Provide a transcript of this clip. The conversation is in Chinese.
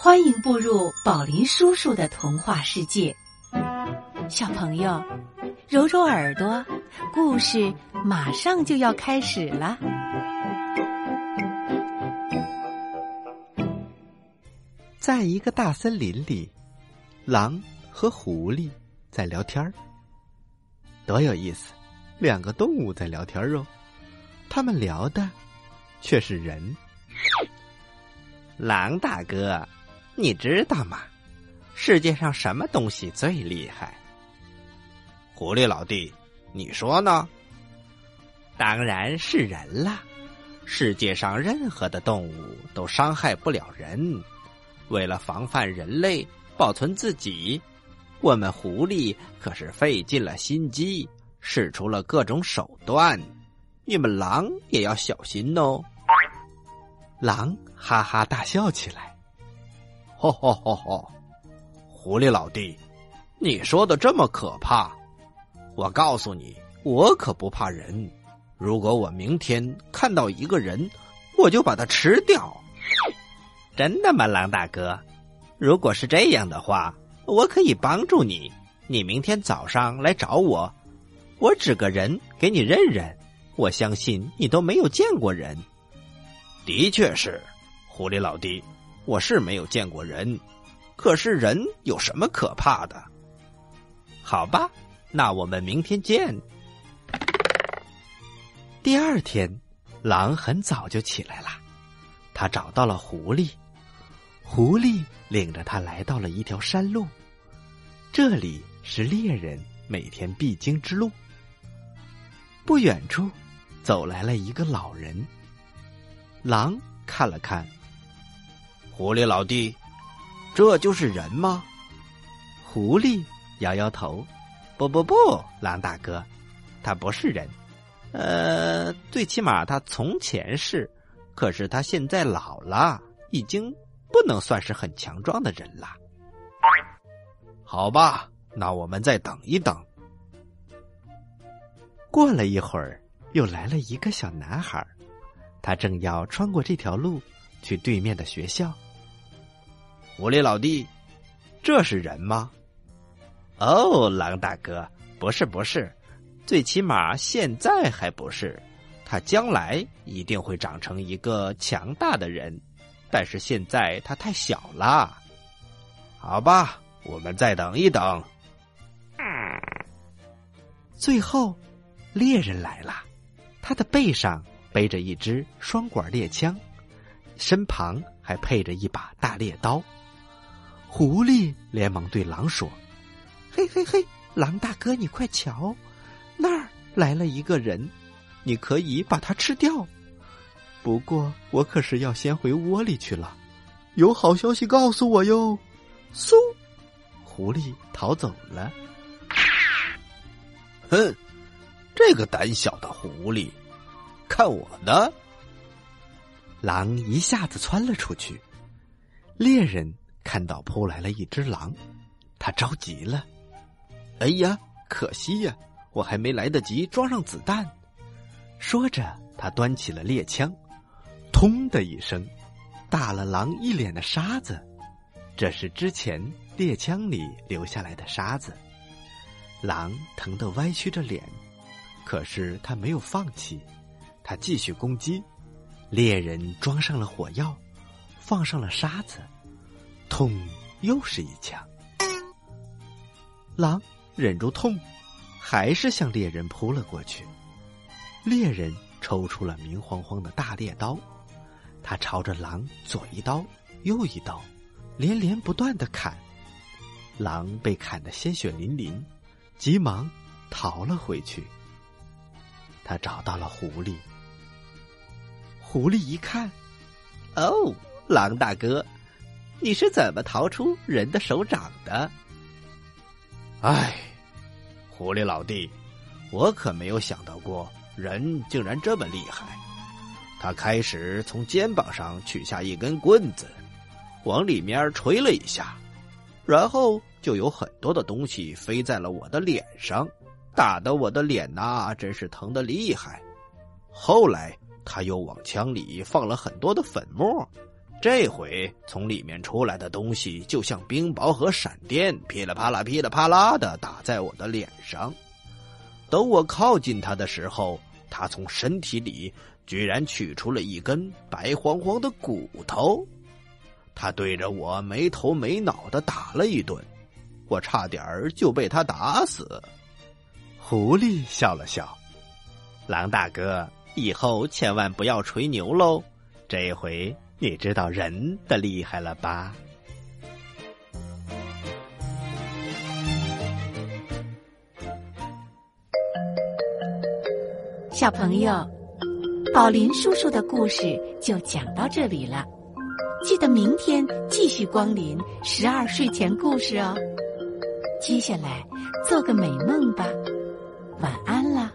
欢迎步入宝林叔叔的童话世界，小朋友，揉揉耳朵，故事马上就要开始了。在一个大森林里，狼和狐狸在聊天儿，多有意思！两个动物在聊天儿哦，他们聊的却是人。狼大哥，你知道吗？世界上什么东西最厉害？狐狸老弟，你说呢？当然是人啦！世界上任何的动物都伤害不了人。为了防范人类，保存自己，我们狐狸可是费尽了心机，使出了各种手段。你们狼也要小心哦！狼哈哈大笑起来，吼吼吼吼！狐狸老弟，你说的这么可怕？我告诉你，我可不怕人。如果我明天看到一个人，我就把他吃掉。真的吗，狼大哥？如果是这样的话，我可以帮助你。你明天早上来找我，我指个人给你认认。我相信你都没有见过人。的确是，狐狸老弟，我是没有见过人。可是人有什么可怕的？好吧，那我们明天见。第二天，狼很早就起来了，他找到了狐狸。狐狸领着他来到了一条山路，这里是猎人每天必经之路。不远处，走来了一个老人。狼看了看，狐狸老弟，这就是人吗？狐狸摇摇头，不不不，狼大哥，他不是人。呃，最起码他从前是，可是他现在老了，已经。不能算是很强壮的人了。好吧，那我们再等一等。过了一会儿，又来了一个小男孩，他正要穿过这条路去对面的学校。狐狸老弟，这是人吗？哦，狼大哥，不是不是，最起码现在还不是，他将来一定会长成一个强大的人。但是现在他太小了，好吧，我们再等一等。最后，猎人来了，他的背上背着一支双管猎枪，身旁还配着一把大猎刀。狐狸连忙对狼说：“嘿嘿嘿，狼大哥，你快瞧，那儿来了一个人，你可以把他吃掉。”不过，我可是要先回窝里去了。有好消息告诉我哟！嗖，狐狸逃走了。哼，这个胆小的狐狸，看我的！狼一下子窜了出去。猎人看到扑来了一只狼，他着急了。哎呀，可惜呀，我还没来得及装上子弹。说着，他端起了猎枪。砰的一声，打了狼一脸的沙子。这是之前猎枪里留下来的沙子。狼疼得歪曲着脸，可是他没有放弃，他继续攻击。猎人装上了火药，放上了沙子，痛，又是一枪。狼忍住痛，还是向猎人扑了过去。猎人抽出了明晃晃的大猎刀。他朝着狼左一刀，右一刀，连连不断的砍，狼被砍得鲜血淋淋，急忙逃了回去。他找到了狐狸，狐狸一看，哦，狼大哥，你是怎么逃出人的手掌的？唉，狐狸老弟，我可没有想到过人竟然这么厉害。他开始从肩膀上取下一根棍子，往里面捶了一下，然后就有很多的东西飞在了我的脸上，打得我的脸呐，真是疼得厉害。后来他又往枪里放了很多的粉末，这回从里面出来的东西就像冰雹和闪电，噼里啪啦、噼里啪啦的打在我的脸上。等我靠近他的时候，他从身体里居然取出了一根白晃晃的骨头。他对着我没头没脑的打了一顿，我差点儿就被他打死。狐狸笑了笑：“狼大哥，以后千万不要吹牛喽！这回。”你知道人的厉害了吧？小朋友，宝林叔叔的故事就讲到这里了。记得明天继续光临十二睡前故事哦。接下来做个美梦吧，晚安了。